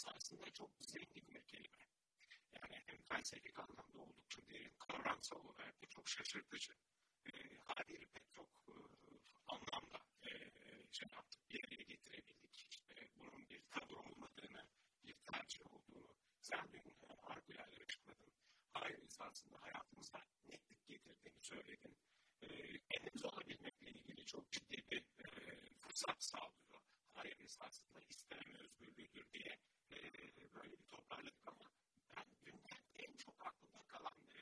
esasında çok zengin bir kelime. Yani hem felsefi anlamda oldukça derin, kavramsal olarak da çok şaşırtıcı. E, haliyle pek çok e, anlamda e, şey yaptık, bir araya getirebildik. İşte bunun bir tadı olmadığını, bir tercih olduğunu, sen dün e, argülerle açıkladın. Hayır esasında hayatımıza netlik getirdiğini söyledin. E, kendimiz olabilmekle ilgili çok ciddi bir e, fırsat sağlıyor. Hayır esasında istenen özgürlüğüdür diye e, böyle bir toparladık ama ben dünden en çok aklımda kalan e,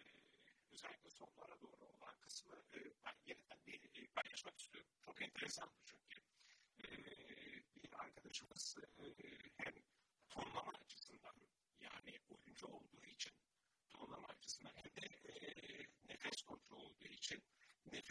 özellikle sonlara doğru olan kısmı e, ben yeniden bir e, paylaşmak istiyorum. Çok enteresan çünkü. E, bir arkadaşımız e, hem tonlama açısından yani oyuncu olduğu için tonlama açısından hem de e, nefes kontrolü olduğu için nefes alıp verme açısından e, hayır kelimesini e, irdeleyince böyle çok enteresan e, kapılar açıldı hayırla ilgili olarak. Bunlardan bir tanesi e, hayırı nasıl tonladığımızda e, ve e, ne kadar sürede, ne kadarlık bir e, baskıyla kelimeyi vurguladığımız arasında ciddi bir e, anlam farkı oluyor. Karşı taraf daha ciddi bir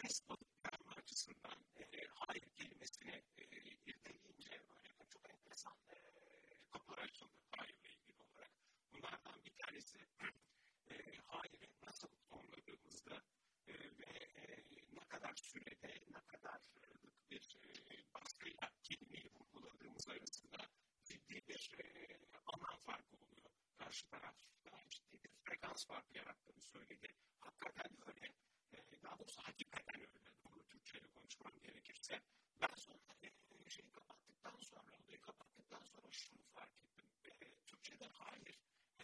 frekans farkı yarattığını söyledi. Hakikaten öyle. E, daha doğrusu hakikaten öyle. Doğru Türkçe'yle konuşmam gerekirse. Ben sonra e, şeyi kapattıktan sonra, odayı kapattıktan sonra şunu fark ettim. E, Türkçe'de hayır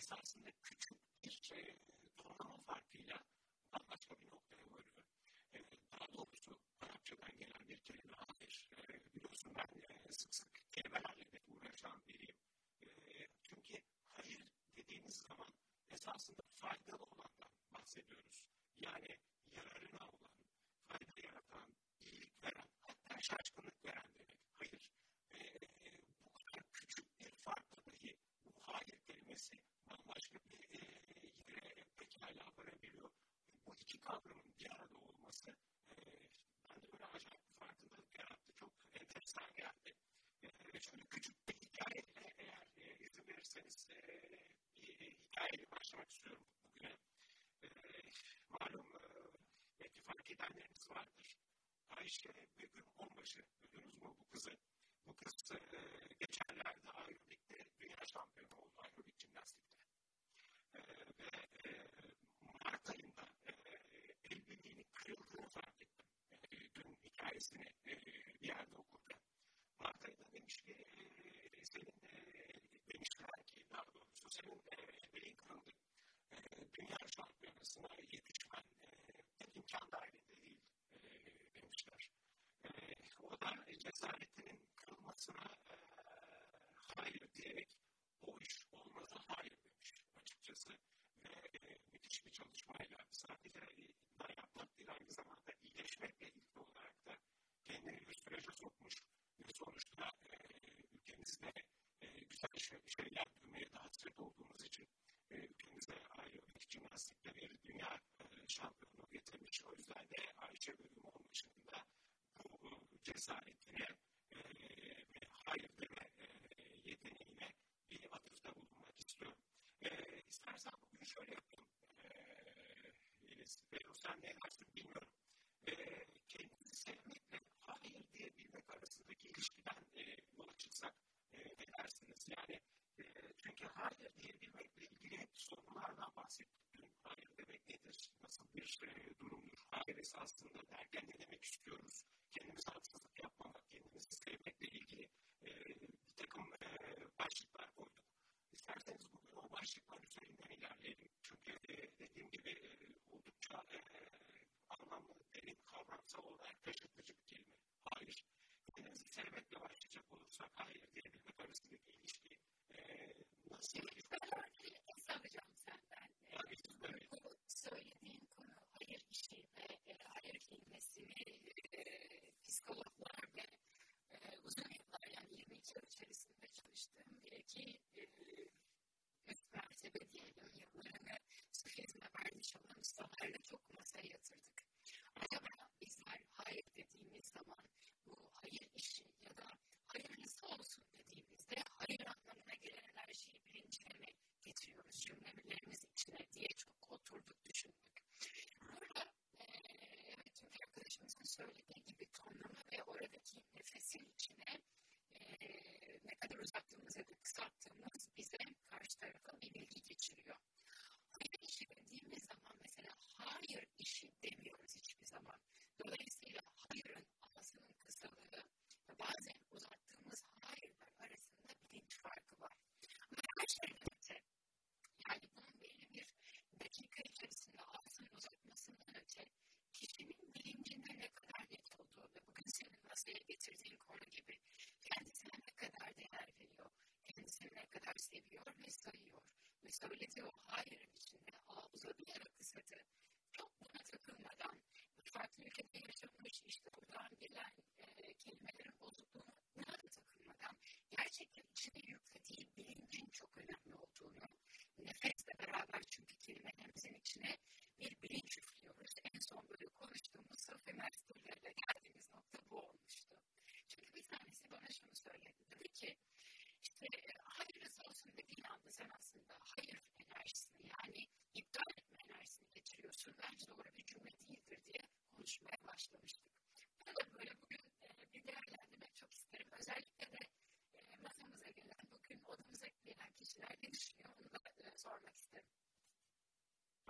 esasında küçük bir şey, tonlama farkıyla bambaşka bir noktaya varıyor. E, daha doğrusu Arapçadan gelen bir kelime hayır. E, biliyorsun ben e, sık sık kelimelerle de uğraşan biriyim. E, çünkü hayır dediğimiz zaman esasında faydalı olandan bahsediyoruz. Yani yararına olan, fayda yaratan, iyilik veren, hatta şaşkınlık veren demek. Hayır. E, bu kadar küçük bir farkla dahi bu hayır kelimesi bambaşka bir e, yere pekala varabiliyor. Bu iki kavramın bir arada olması e, bende böyle acayip bir farkındalık yarattı. Çok enteresan geldi. E, şöyle küçük bir hikayeyle eğer e, izin verirseniz e, bir hikayeyle başlamak istiyorum bugüne. E, malum e, belki fark edenleriniz vardır. Ayşe Begüm Onbaşı, duydunuz mu bu kızı? Bu kız e, geçenlerde aerobikte dünya şampiyonu oldu aerobik jimnastikte. E, ve e, Mart ayında e, el bileğinin kırıldığını fark ettim. E, dün hikayesini e, bir yerde okurken. Mart ayında demiş ki e, senin e, demişler ki daha doğrusu senin e, el bileğin kırıldı. E, dünya şampiyonasına yetişmen e, pek imkan dahilinde değil e, demişler. E, o da cesaretinin kırılmasına e, hayır diyerek o iş olmaza hayır demiş açıkçası. Ve e, müthiş bir çalışmayla sadece iddia yapmak değil aynı zamanda iyileşmekle ilgili olarak da kendini bir sürece sokmuş. Ve sonuçta e, ülkemizde e, güzel şey, şeyler duymaya da hasret olduğumuz için e, ülkemize aerobik jimnastikte bir dünya e, şampiyonu getirmiş. O yüzden de Ayşe Bölüm olmasının da bu cesaretine e, ve hayır deme e, yeteneğine bir atıfta bulunmak istiyorum. E, istersen bugün şöyle yapalım. E, Yeliz ve sen ne dersin bilmiyorum. E, kendinizi sevmekle hayır diyebilmek arasındaki ilişkiden e, yola çıksak e, ne dersiniz? Yani e, çünkü hayır diyebilmekle ilgili sorunlardan bahsettik. Hayır demek nedir? Nasıl bir e, durumdur? Hayır esasında derken ne demek istiyoruz? Kendimize haksızlık yapmamak, kendimizi sevmekle ilgili e, bir takım e, başlıklar koyduk. İsterseniz bugün o başlıklar üzerinden ilerleyelim. Çünkü e, dediğim gibi e, oldukça e, anlamlı, derin, kavramsal olarak şaşırtıcı bir kelime. Hayır. Kendimizi sevmekle başlayacak olursak hayır diyebilmek arasındaki ilişki e, nasıl? Soracağım senden. Yani siz böyle Bu söylediğin konu hayır işi ve e, hayır kelimesini e, psikologlar ve e, uzun yıllar yani 22 yıl içerisinde çalıştığım bir iki e, mertebe diyelim yıllarını sufizme vermiş olan ustalarla çok masaya yatırdık. Acaba bizler hayır dediğimiz zaman bu hayır işi ya da hayırlısı olsun dediğimizde hayır anlamına gelen her şeyi bilincine mi getiriyoruz cümlelerimiz içine diye çok oturduk düşündük. E, evet hocamızın söylediği gibi tonlama ve oradaki nefesin içine e, ne kadar uzattığımız ya da kısalttığımız bize karşı tarafa bir bilgi geçiriyor. Hayır işi dediğimiz zaman mesela hayır işi demiyoruz hiçbir zaman. Dolayısıyla hayırın aslının kısalığı bazen söyledi o hayırın içinde şey. ağza duyarak kısmeti.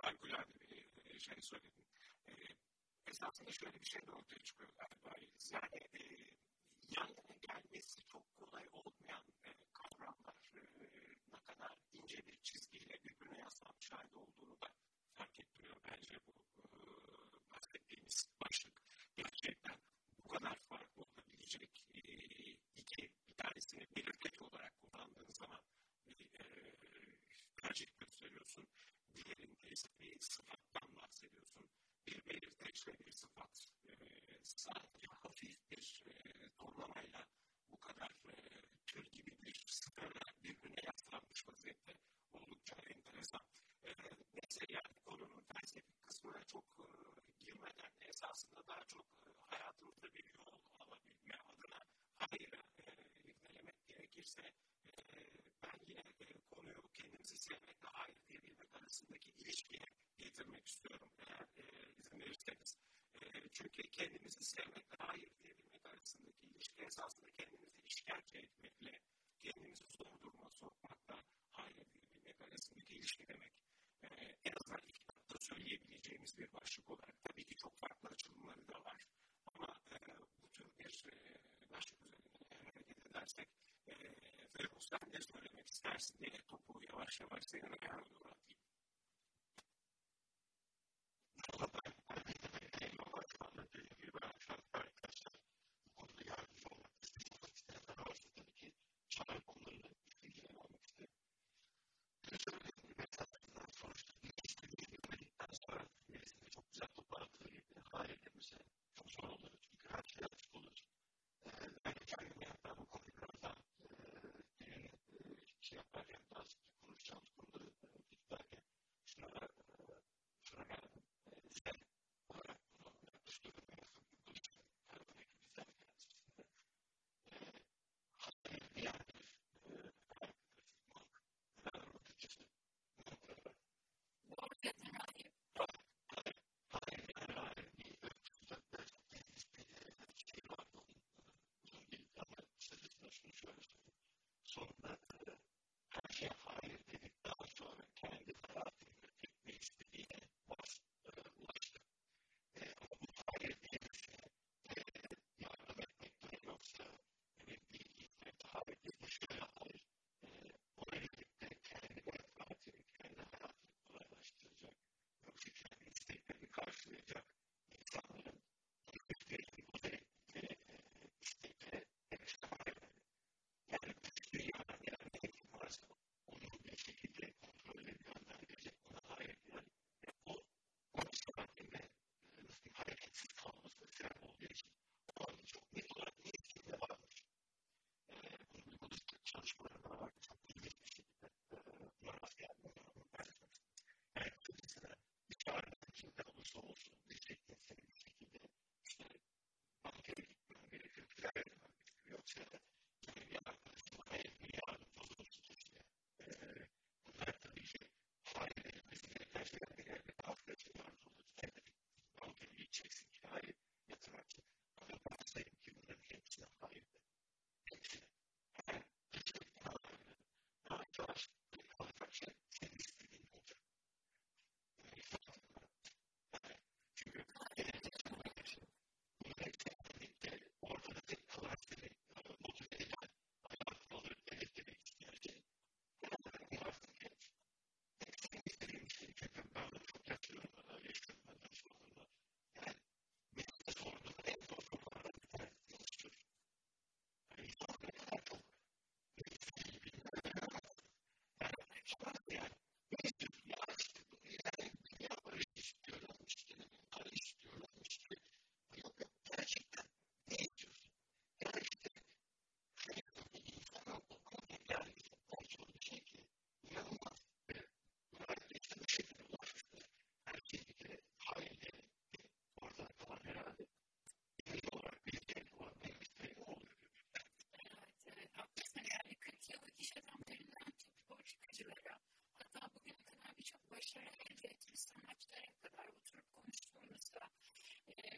harikulade bir e, şey söyledin. E, esasında şöyle bir şey de ortaya çıkıyor. söylediği sıfat e, sadece hafif bir e, bu kadar e, tür gibi bir sıfırla birbirine yaslanmış vaziyette oldukça enteresan. E, neyse yani konunun felsefik kısmına çok e, girmeden esasında daha çok e, hayatımızda bir yol alabilme adına hayra e, irdelemek gerekirse e, ben yine e, konuyu kendimizi sevmekle hayır diyebilmek arasındaki ilişkiye getirmek istiyorum. university, e tu puoi lasciare questi grandi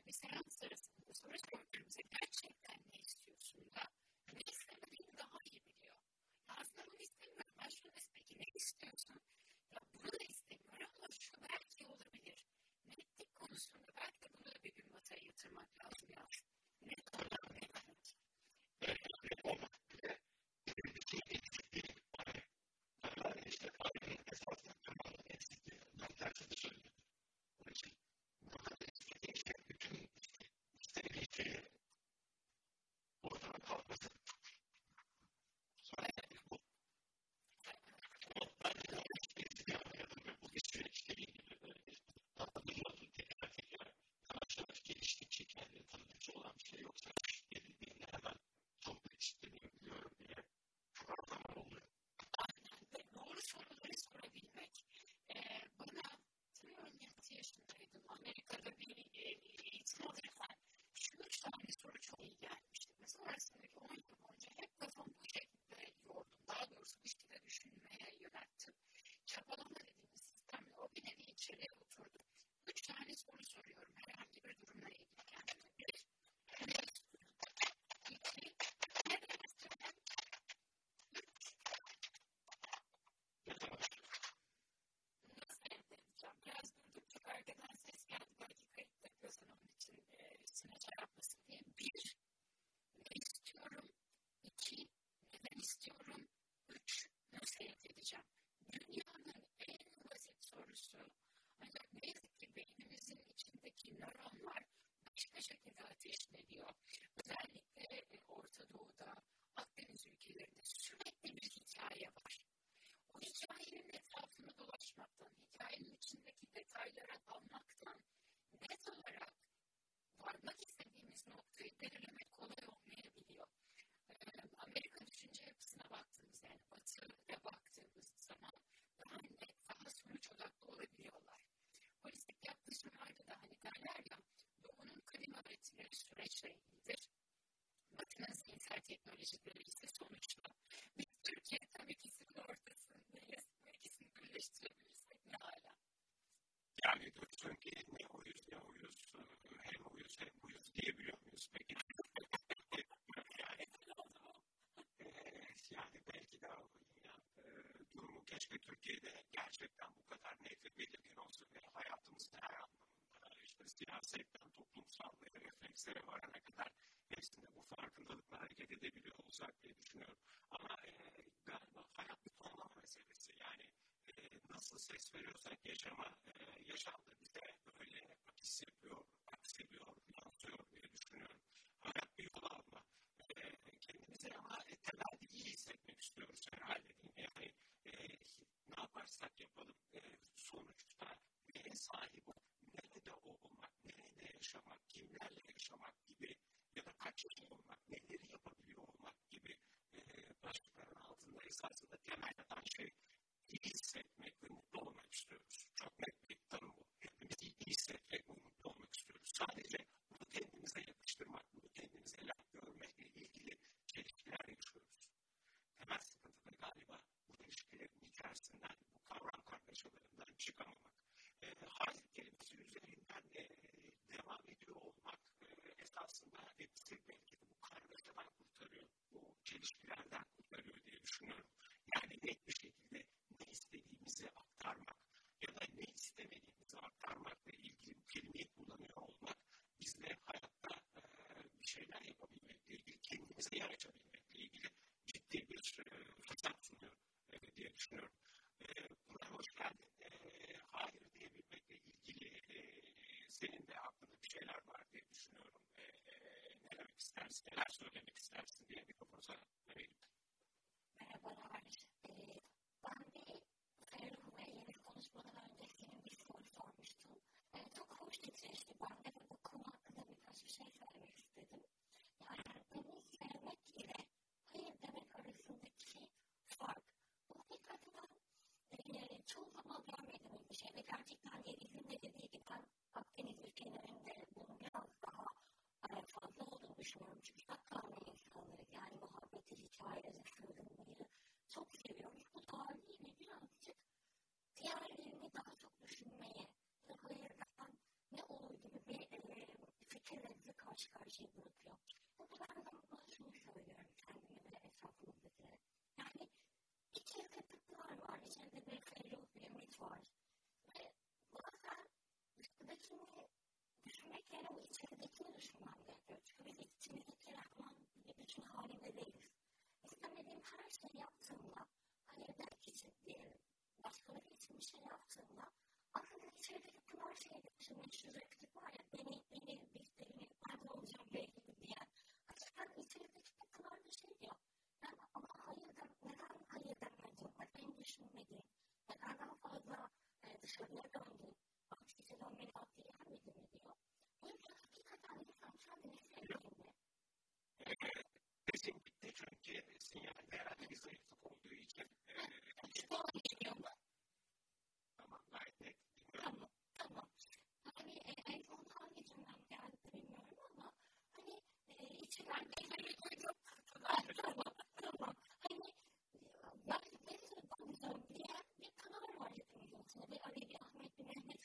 me sound. ettikleri süreçle ilgilidir. Bakın zihinsel teknolojileri ise sonuçta. Biz Türkiye tam ikisinin ortasındayız. Bu ikisini birleştirebilirsek ne hala? Yani diyorsun ki ne oyuz ne oyuz, hem oyuz hem oyuz diyebiliyor muyuz peki? yani, yani belki daha durumu keşke Türkiye'de gerçekten bu kadar net ve belirgin olsun ve hayatımızın her anlamında işte siyaset, seslere varana kadar hepsinde bu farkındalıkla hareket edebiliyor olacak diye düşünüyorum. Ama e, galiba hayat bir tonlama meselesi. Yani e, nasıl ses veriyorsan actually açabilmekle ilgili ciddi bir e, fırsat sunuyor e, diye düşünüyorum. E, buna hoş geldin, hayır diyebilmekle ilgili senin de aklında bir şeyler var diye düşünüyorum. Ne demek istersin, neler söylemek istersin? Her şeyi yaptığımda, hayır belki için diyelim, başkaları için bir şey yaptığımda, aslında içerideki pınar şeydi. Şimdi meşhur replik var ya, beni, beni, biz, beni, ben olacağım belki diyen. Açıkçası içerideki pınar bir şey diyor. Yani ama hayır dem, neden hayır demedim, neden düşünmedim, neden daha fazla e, dışarıya döndüm, çünkü sinyalde herhalde bir zayıflık olduğu için. E, geliyor mu? tamam. Tamam. Hani en son hangi cümlem geldi bilmiyorum hani e, içinden birileri duydum. Tamam, tamam, tamam. Hani ben beni tanıdığım diyen bir kanal var hepimizin içinde. Bir Ali, Ahmet, bir Mehmet.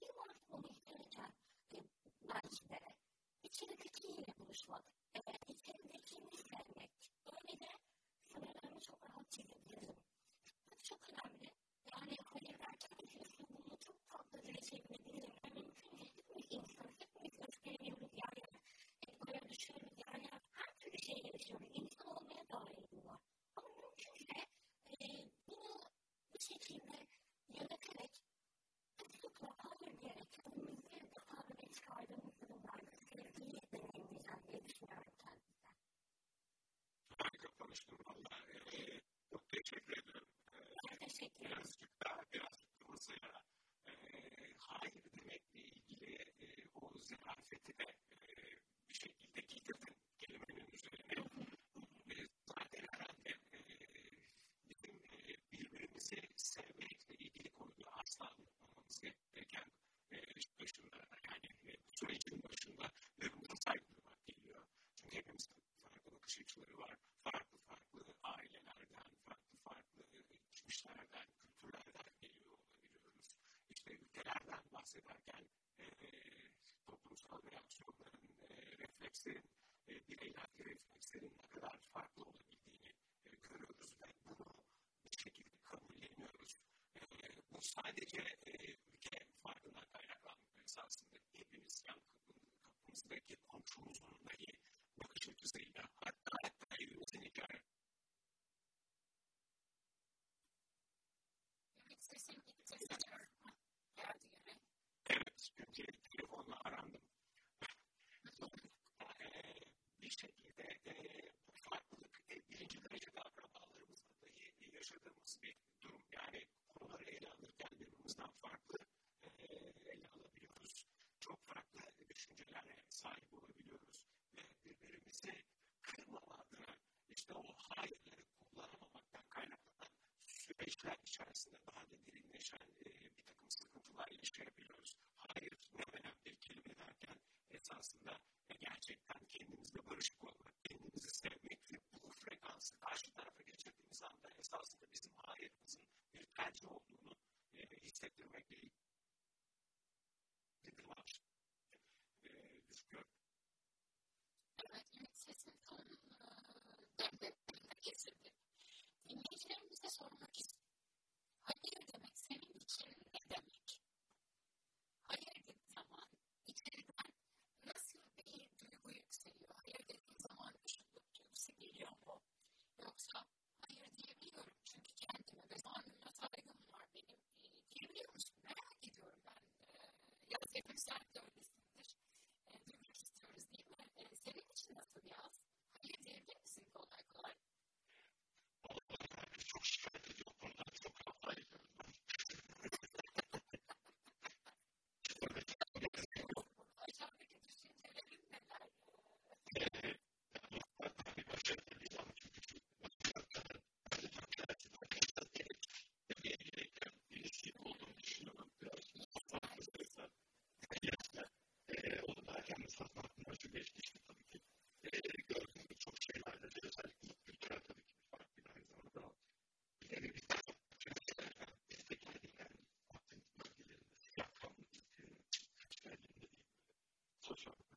Bir vakit onu izlerken e, belki de içeridekiyle buluşmak, e, şekilde yöneterek sıklıkla hayır diyerek kendimizi daha öne çıkardığımız durumlarda sevgiyi deneyimleyeceğim diye düşünüyorum kendimden. Harika konuştun valla. E, çok teşekkür ederim. Ben teşekkür ederim. birazcık daha birazcık da masaya e, hayır demekle ilgili e, o zarafeti de e, bir şekilde getirdin kelimenin üzerine. E, zaten herhalde e, bizim e, birbirimizi sevmekle ilgili konuda asla unutmamamız gereken e, başında yani e, bu sürecin başında birbirimize saygı duymak geliyor. Çünkü hepimizin farklı bakış açıları var. Farklı farklı ailelerden, farklı farklı geçmişlerden, kültürlerden geliyor olabiliyoruz. İşte ülkelerden bahsederken e, toplumsal reaksiyonların, e, reflekslerin, e, bireylerdeki reflekslerin ne kadar farklı olabildiğini e, görüyoruz ve bunu bir şekilde kabulleniyoruz. E, bu sadece e, ülke farkından kaynaklanmıyor esasında. Hepimiz yan kapı- kapımızdaki komşumuzun dahi bakış açısıyla hatta hatta evimizin hikaye Evet sesim gitti sanıyorum. Geldi yine. Evet, çünkü telefonla arandım. Eee, bir şekilde eee, bu farklılık e, birinci derecede akrabalarımızla dahi yaşadığımız bir durum. Yani konuları ele alırken birbirimizden farklı eee, ele alabiliyoruz. Çok farklı düşüncelere sahip olabiliyoruz. Ve birbirimizi kırmama adına işte o hayırları kullanamamaktan kaynaklanan süreçler içerisinde daha da derinleşen e, bir takım sıkıntılar yaşayabiliyoruz. Hayır ne önemli kelime derken esasında e, gerçekten kendimizle barışık olmak, kendimizi sevmek ve bu frekansı karşı tarafa geçirdiğimiz anda esasında bizim hayırımızın bir tercih such a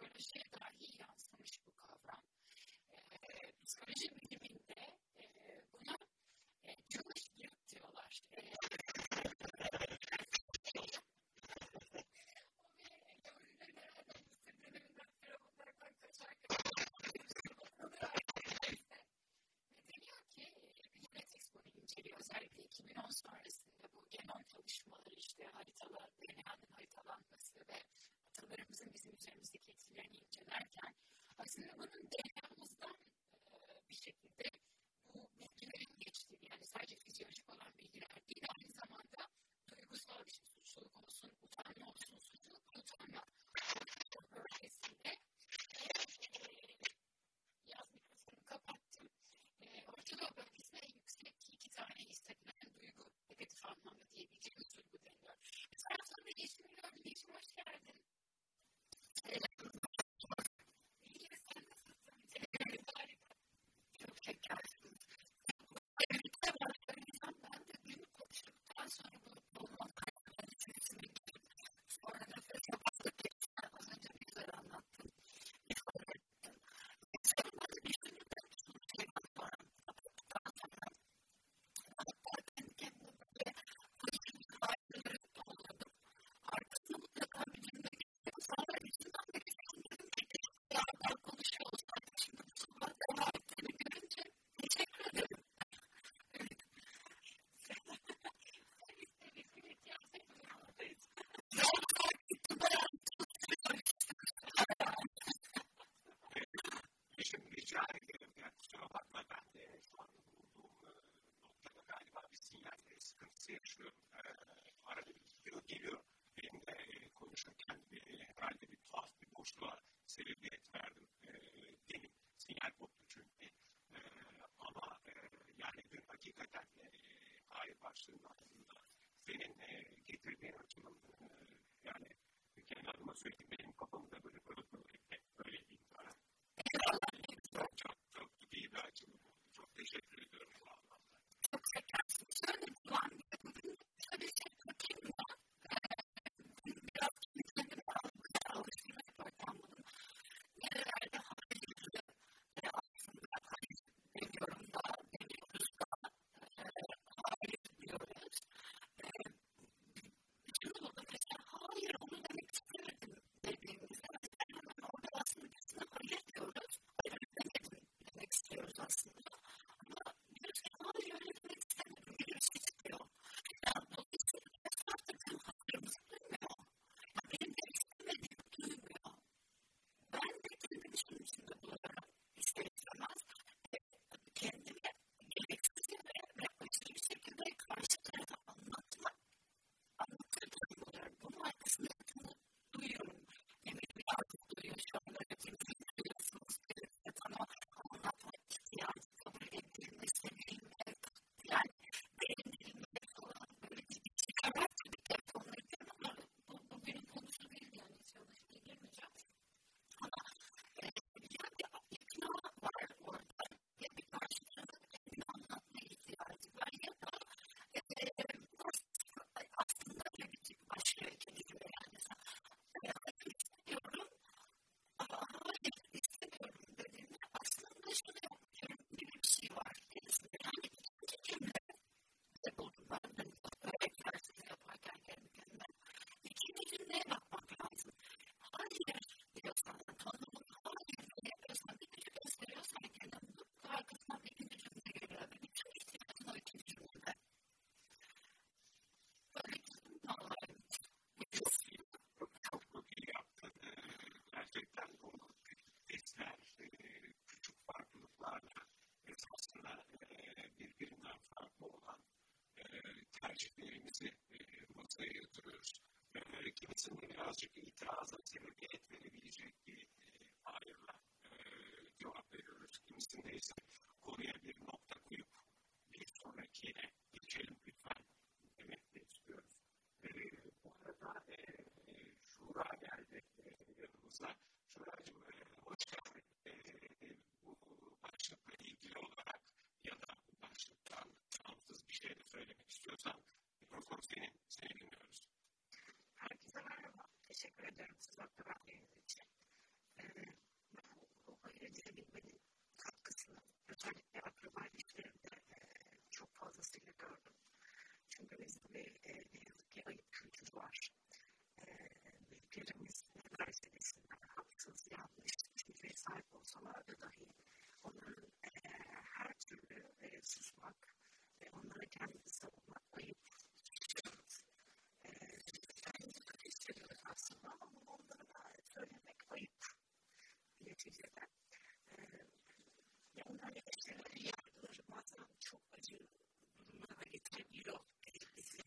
psikolojiye dahi yansımış bu kavram. Ee, psikoloji Bizim üzerimizdeki etkilerini incelerken aslında bunun produce in the blood. tercihlerimizi e, masaya yatırıyoruz. Kimsinin birazcık ederim sıcakta verdiğiniz için. Ee, ben o, o katkısını özellikle akraba ilişkilerimde e, çok fazlasıyla gördüm. Çünkü bizim bir, e, ne yazık ki ayıp kültürü var. E, büyüklerimiz ne derse desinler, haksız, yanlış, fikre sahip olsalardı dahi onların e, her türlü e, susmak ve onlara kendimizi savunmak neticede. E, ya onlar çok acı durumlara getirebiliyor bizi.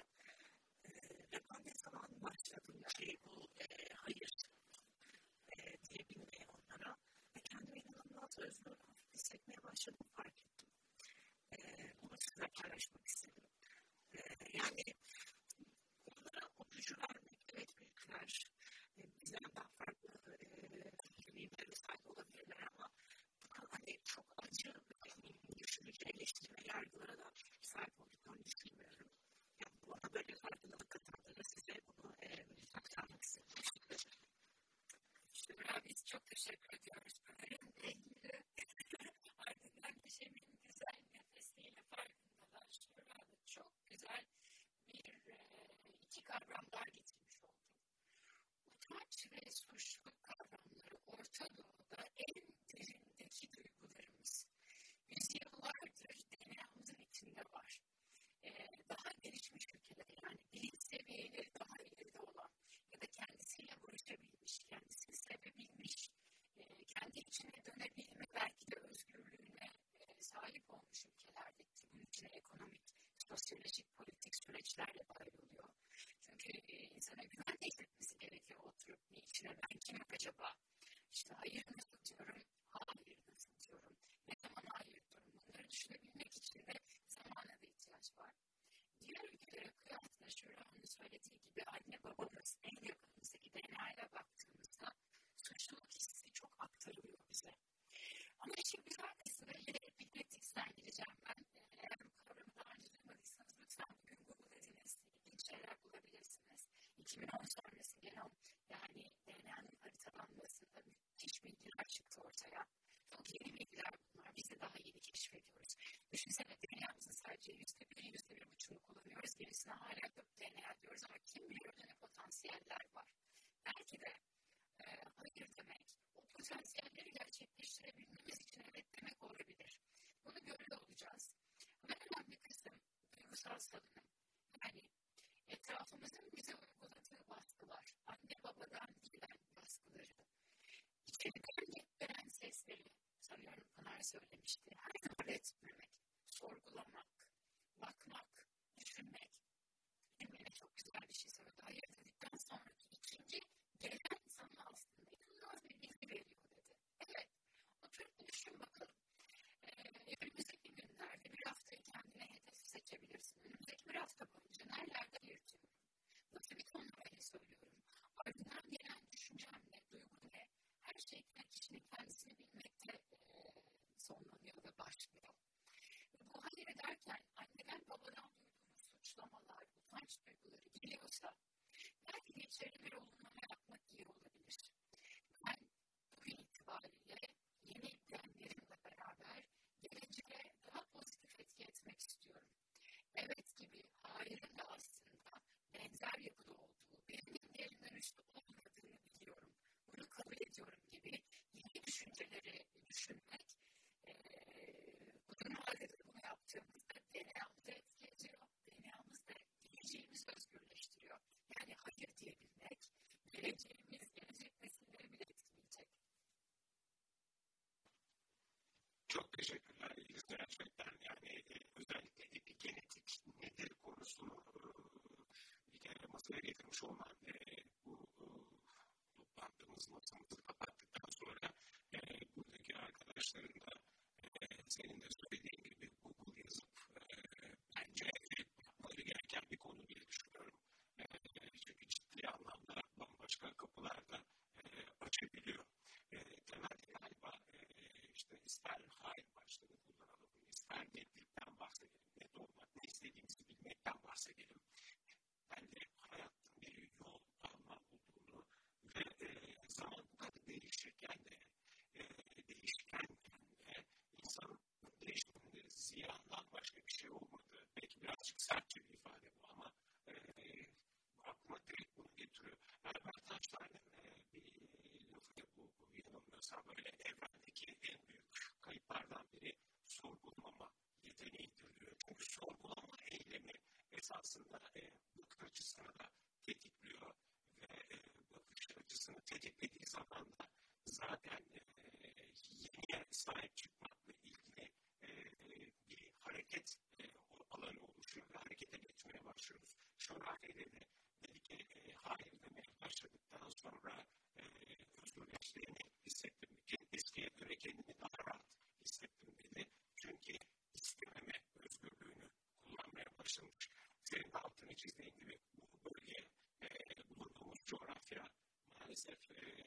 E, ve ben zaman başladım ki bu e, hayır e, diyebilmeye onlara ve kendimi inanılmaz özgür hissetmeye başladım fark ettim. E, paylaşmak istedim. E, yani onlara o gücü vermek, evet büyükler e, bizden daha farklı kimliklere sahip olabilirler ama hani çok acı ve düşünücü eleştirme yargılara da sahip olduklarını düşünmüyorum. Yani bana böyle farkındalık katanlara size bunu e, aktarmak istedim. İşte biz çok teşekkür ediyoruz. Pınar'ın ardından Neşem'in güzel nefesiyle farkındalaşıyor. Çok güzel bir iki kavram daha getirmiş olduk. Utanç ve suçluluk kavramları Orta Doğu'da en derindeki duygularımız. İçinde var. Ee, daha gelişmiş ülkeler yani bilinç seviyeleri daha ileride olan ya da kendisiyle barışabilmiş, kendisini sevebilmiş, e, kendi içine dönebilme belki de özgürlüğüne e, sahip olmuş ülkelerdeki bunun içine ekonomik, sosyolojik, politik süreçler de dahil oluyor. Çünkü e, insana güven de hissetmesi gerekiyor oturup bir içine ben kimim acaba? İşte hayır nasıl diyorum, hayır nasıl diyorum, ne zaman hayır diyorum bunları düşünebilmek için de zamana da ihtiyaç var. Diğer ülkelere kıyasla Şura'nın söylediği gibi anne babamız en yakınımızdaki DNA'ya baktığımızda suçluluk hissi çok aktarılıyor bize. Ama işin güzel kısmı yine epignetiksten gireceğim ben. Eğer bu kavramı daha önce duymadıysanız lütfen bugün Google ediniz. İlginç şeyler bulabilirsiniz. 2010 sonrası genom yani DNA'nın haritalanmasında müthiş bilgiler çıktı ortaya. Çok yeni bilgiler bunlar. Biz de daha yeni keşfediyoruz. Düşünsene DNA'mızın sadece yüzde bir, bir buçuğunu kullanıyoruz. Gerisine hala DNA diyoruz ama kim bilir ne potansiyeller var. Belki de e, hayır demek, o potansiyelleri gerçekleştirebilmemiz için evet demek olabilir. Bunu görüyor olacağız. Ama önemli kısım duygusal salınım. Yani etrafımızın bize uyguladığı baskılar, anne babadan gelen baskıları, içeriden veren sesleri, sanıyorum Pınar söylemişti, her zaman etmemek, sorgulamak, bakmak, düşünmek. Emine çok güzel bir şey söyledi. Hayır dedikten sonraki ikinci gelen sana aslında inanılmaz bir bilgi veriyor dedi. Evet, oturup düşün bakalım. Ee, önümüzdeki günlerde bir haftayı kendine hedef seçebilirsin. Önümüzdeki bir hafta boyunca nerelerde yürütüyorum? Nasıl bir tonlamayla söylüyorum? Ardından gelen düşüncemle, duygu ne? Her şey kişinin kendisini bilmekte e, sonlanıyor ve başlıyor. Bu hayır ederken anneden babadan duyduğumuz suçlamalar, utanç duyguları geliyorsa belki de içeri bir olumlama yapmak iyi olabilir. Ben bugün itibariyle yeni genlerimle beraber geleceğe daha pozitif etki etmek istiyorum. Evet gibi hayırın da aslında benzer yapıda olduğu, benim genlerimden üstü olmadığını biliyorum. Bunu kabul ediyorum gibi yeni düşünceleri düşünmek e, uzun vadede bunu yaptığımızda DNA'mızı etki ediyor. DNA'mızda geleceğimizi özgürleştiriyor. Yani hayır diyebilmek, geleceğimiz, gelecek nesilleri bile etkileyecek. Çok teşekkürler. İlginç gerçekten yani e, özellikle epigenetik nedir konusunu e, bir kere masaya getirmiş olman e, bu toplantımız masamızı kapattıktan sonra buradaki arkadaşların da senin de söylediğin zamanda zaten e, yeniye sahip çıkmakla ilgili e, bir hareket e, alanı oluşuyor ve harekete geçmeye başlıyoruz. Şövalyeyle de dedik ki e, hayır demeye başladıktan sonra e, özgürleştiğini hissettim. Eskiye göre kendini daha rahat hissettim dedi. Çünkü istememe özgürlüğünü kullanmaya başlamış. Senin de altını çizdiğin gibi bu bölge, e, bulunduğumuz coğrafya maalesef e,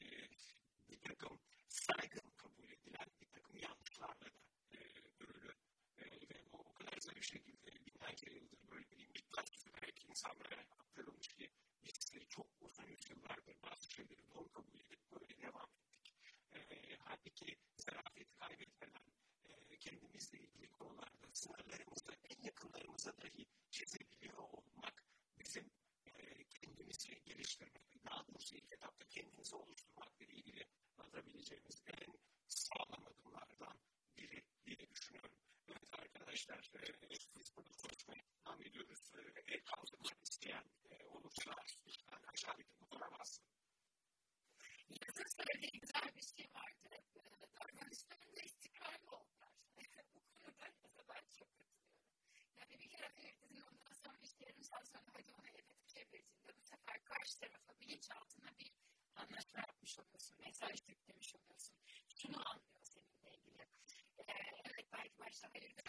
aklımızda dahi çizebiliyor olmak bizim e, kendimizi geliştirmek, daha doğrusu ilk etapta kendimizi oluşturmak karşı tarafa bilinçaltına bir anlaşma yapmış oluyorsun, mesaj yüklemiş oluyorsun. Şunu anlıyor seninle ilgili. Ee, evet belki başta hayır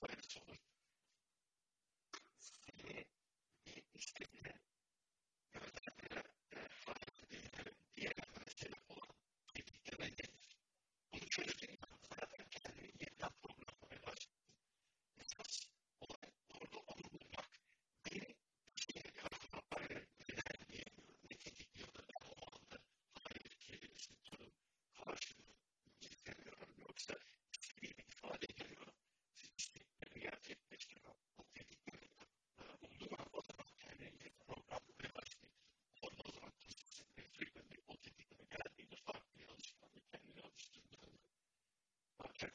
place on the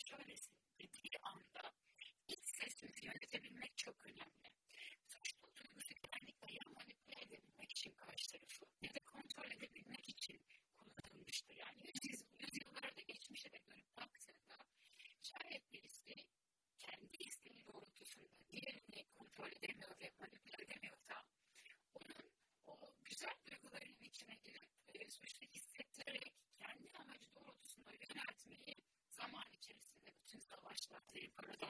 şöyle $800,000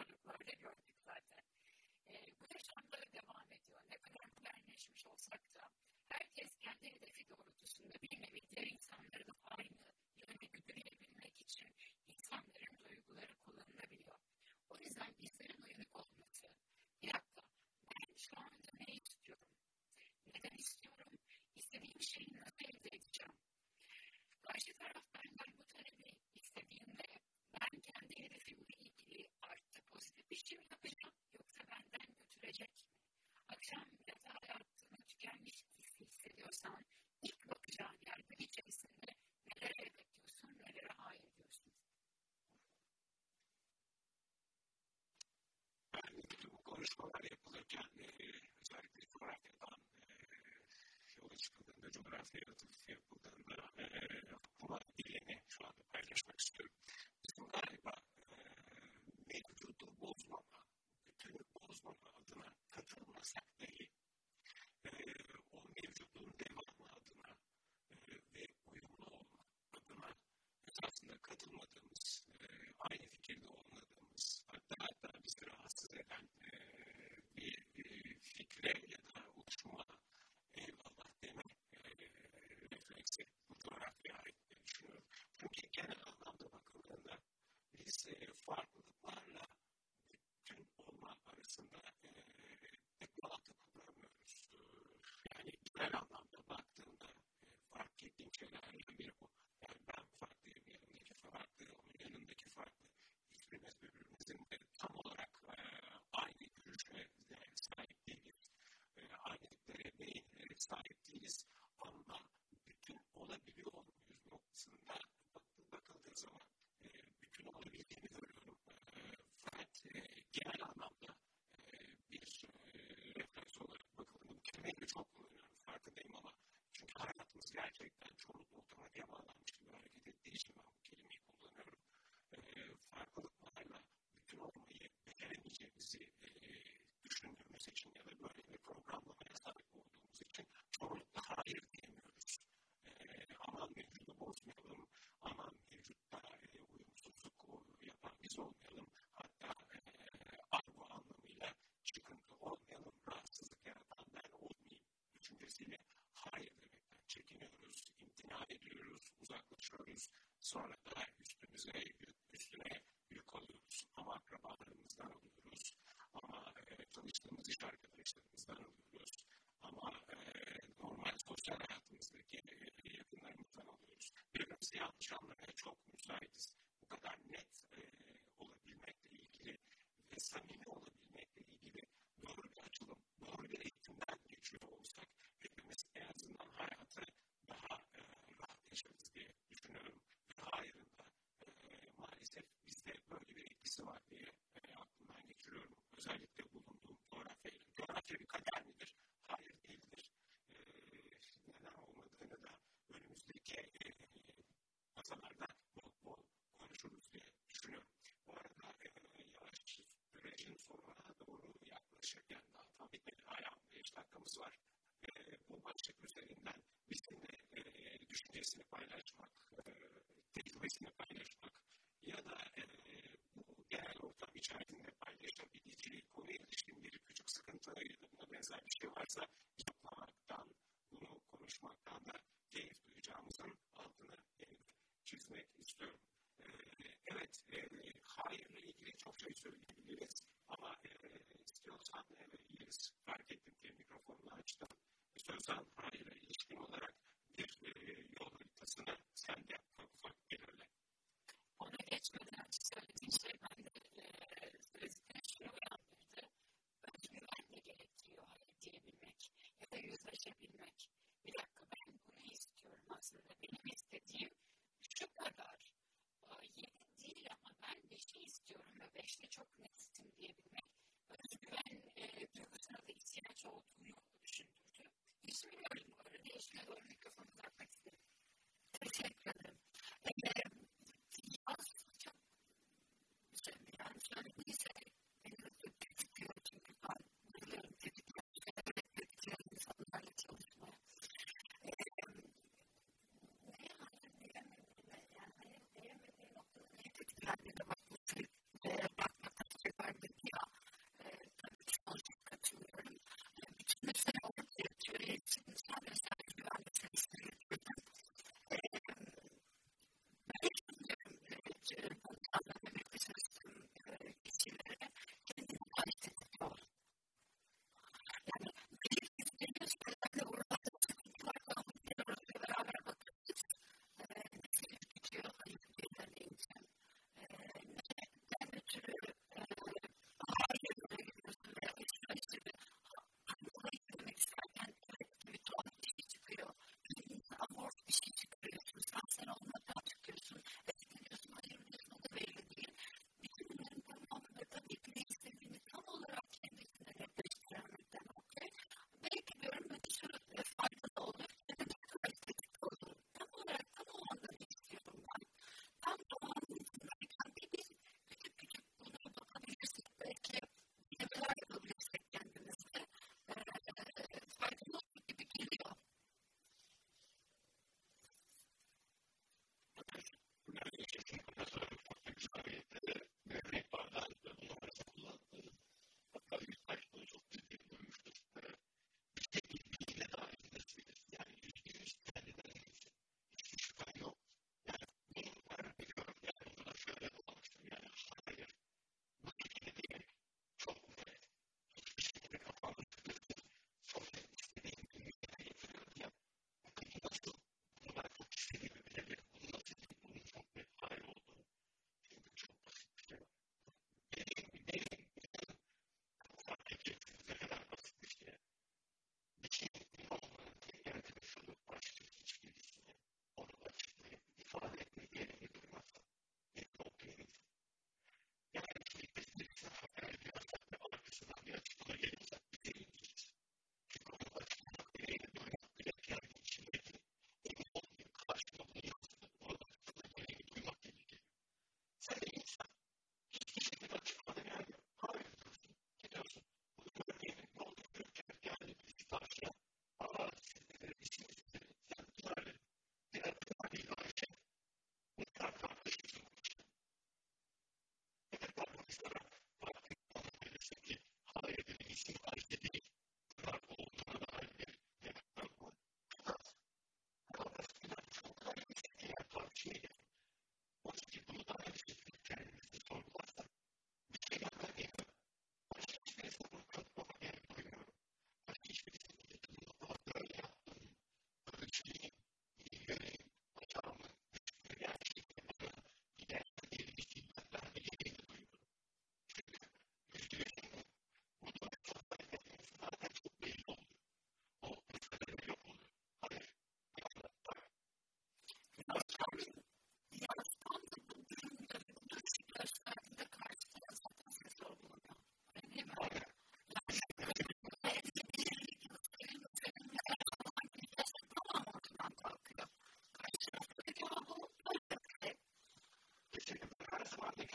çalışmalar yapılırken e, özellikle coğrafyadan e, yola çıkıldığında, coğrafya yaratıcısı yapıldığında e, aklıma geleni şu anda paylaşmak istiyorum. Bizim galiba e, mevcudu bozmama, bütünü bozmama adına katılmasak dahi e, o mevcudun devamı adına e, ve uyumlu olma adına esasında katılmadığımız, e, aynı fikirde olmadığımız, hatta hatta bizi rahatsız eden çalışıyoruz. Sonra da üstümüze, üstüne yük alıyoruz. Ama akrabalarımızdan alıyoruz. Ama e, çalıştığımız iş arkadaşlarımızdan alıyoruz. Ama e, normal sosyal hayatımızdaki e, yakınlarımızdan alıyoruz. Birbirimizi yanlış anlamaya çok müsaitiz. Bu kadar net e, olabilmekle ilgili ve samimi örneklerinden bizimle e, düşüncesini paylaşmak, e, tecrübesini paylaşmak ya da e, bu genel ortam içerisinde paylaşabileceği konuya ilişkin bir küçük sıkıntı ya da buna benzer bir şey varsa yapmaktan, bunu konuşmaktan da keyif duyacağımızın altını e, çizmek istiyorum. E, evet, e, hayırla ilgili çok şey söyleyeceğim. işte çok netistim diyebilmek, özgüven e, duygusuna da ihtiyaç olduğunu düşündürdü. Hiç bilmiyorum bu arada, hiç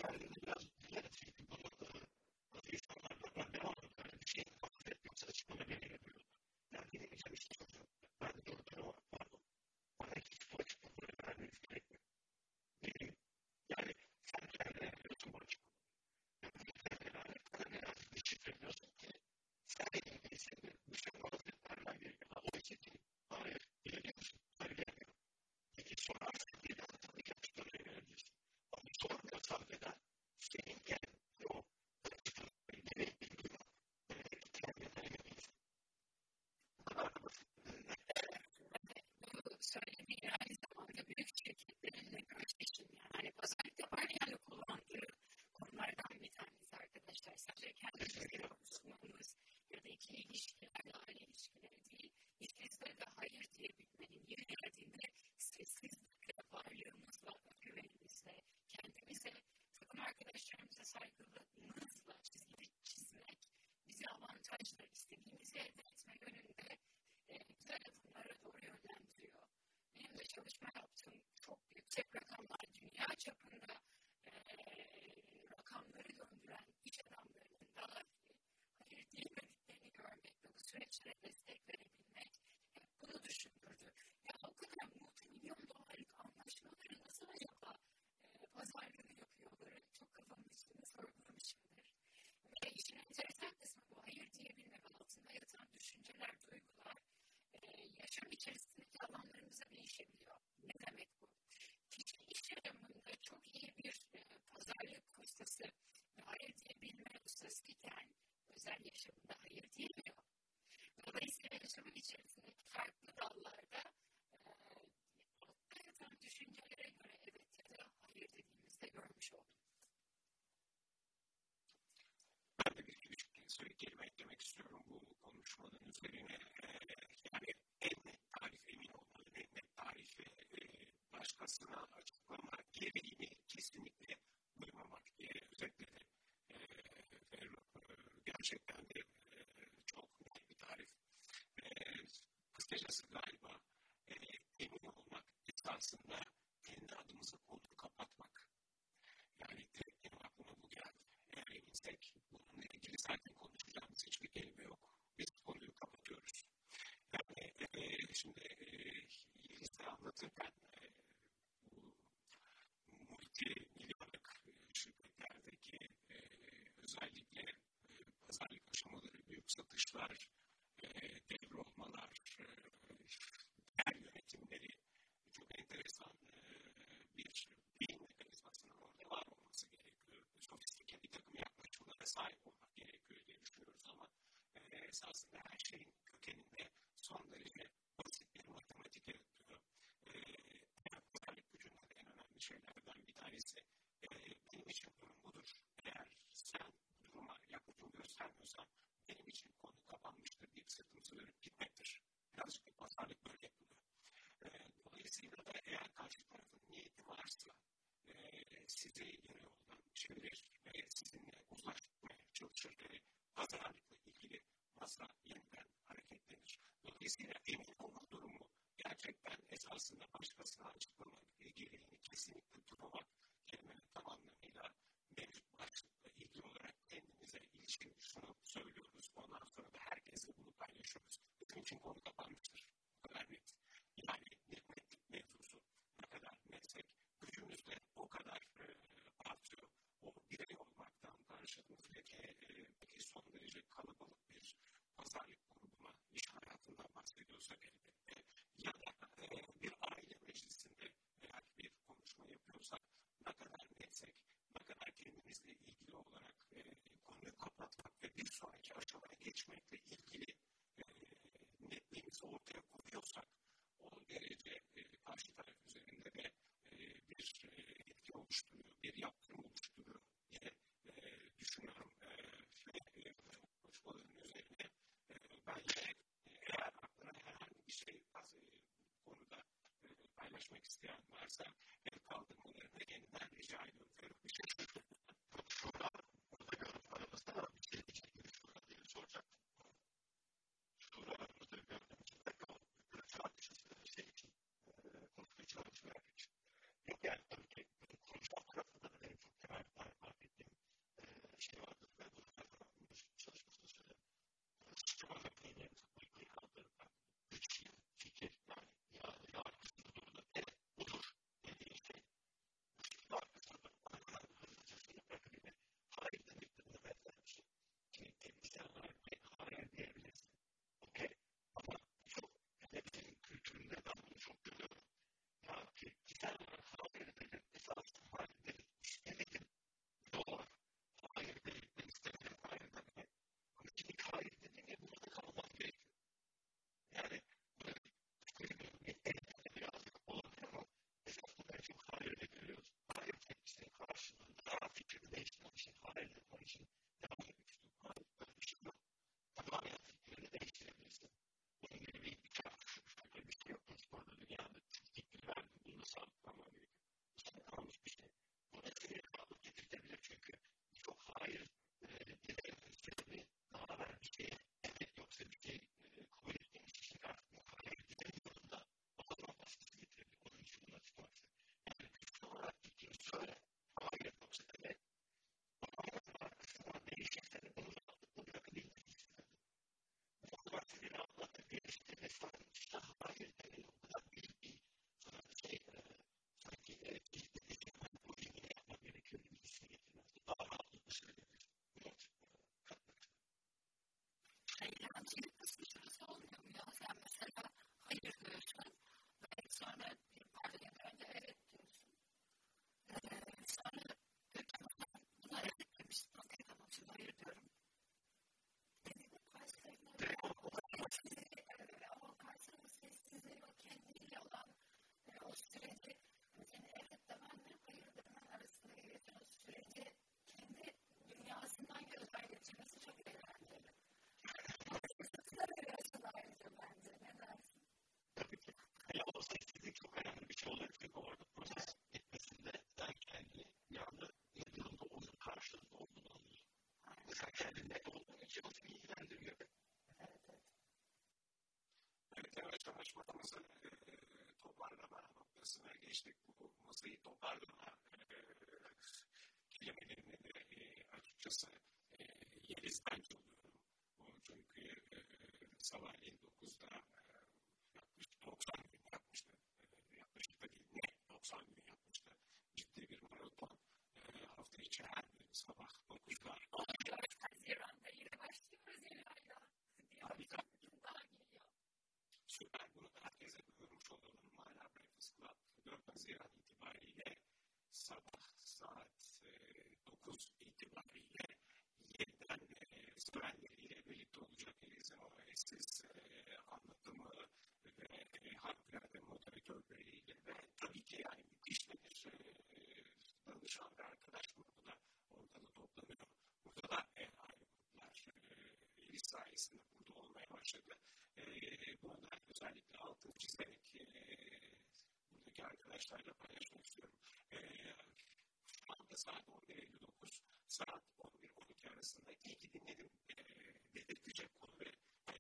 dedicated ikili ilişkilerle, aile ilişkileri değil, ikizler ve hayır diye bitmenin yeri geldiğinde sessizlikle, varlığımızla, güvenimizle, kendimize, takım arkadaşlarımıza saygılılığımızla çizgi çizmek bizi avantajla istediğimiz yerde ise hayır diyebilme ustası iken özel yaşamında hayır diyemiyor. Dolayısıyla yaşamın içerisindeki farklı dallarda e, altta yatan düşüncelere göre evet ya da hayır dediğimizde görmüş olduk. Ben de bir iki üç soru kelime eklemek istiyorum bu konuşmanın üzerine. E, yani en net tarif emin olmalı, en net tarifi e, başkasına aslında kendi adımıza konuyu kapatmak. Yani direkt benim aklıma bu geldi. Eğer eminsek bununla ilgili zaten konuşacağımız hiçbir kelime yok. Biz konuyu kapatıyoruz. Yani e, şimdi e, anlatırken e, bu multimilyarlık e, şirketlerdeki e, özellikle e, pazarlık aşamaları, büyük pazarlıkla ilgili masa yeniden hareketlenir. Dolayısıyla emin olma durumu gerçekten esasında başkasına açık sonraki aşamaya geçmekle ilgili e, netliğimizi ortaya koyuyorsak guarantee this Yeliz'den çalıyorum. O çünkü e, sabahleyin 9'da e, yaklaşık 90 gün yapmıştı. E, yaklaşık da değil, ne 90 gün yapmıştı. Ciddi bir maraton. E, hafta içi her gün sabah 9'da 14 Haziran'da yine başlıyoruz İlayda. Harika. Daha geliyor. Süper. Bunu da herkese duyurmuş olalım. Hala Breakfast Club 4 Haziran itibariyle sabah saat e, 9 itibariyle e, sevenleriyle birlikte olacak. Elizin o eşsiz e, anlatımı ve e, harikulade moderatörleriyle ve tabii ki yani müthiş bir e, danışan ve arkadaş grubu da orada da toplanıyor. Burada da e, ayrı gruplar e, Eliz sayesinde burada olmaya başladı. E, bunu da özellikle altını çizerek e, buradaki arkadaşlarla paylaşmak istiyorum. E, anda saat 11.59, saat 11.12 arasında iyi ki dinledim e, dedirtecek konu ve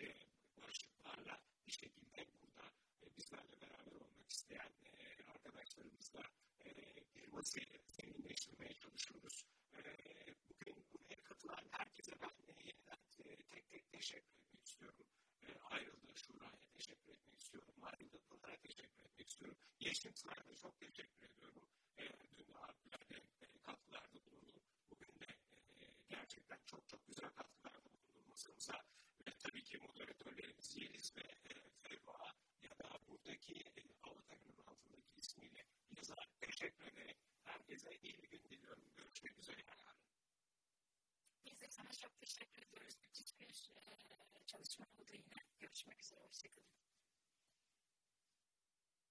e, başlıklarla bir şekilde burada e, bizlerle beraber olmak isteyen e, arkadaşlarımızla e, bir masayı zenginleştirmeye çalışıyoruz. E, bugün buraya katılan herkese ben e, yeniden e, tek tek teşekkür etmek istiyorum. E, ayrıldı Şura'ya teşekkür etmek istiyorum. Ayrıldı Pınar'a teşekkür etmek istiyorum. Yeşim Pınar'a çok teşekkür ediyorum. E, dün de harikulade e, katkılarda bulundu. Bugün de e, gerçekten çok çok güzel katkılarda bulundu masamıza. Ve tabii ki moderatörlerimiz Yeliz ve Feyva ya da buradaki e, avatarının altındaki ismiyle yazar teşekkür ederek herkese iyi bir gün diliyorum. Görüşmek üzere. Biz de sana çok teşekkür ediyoruz. Müthiş bir e, çalışma oldu yine. Görüşmek üzere. Hoşçakalın.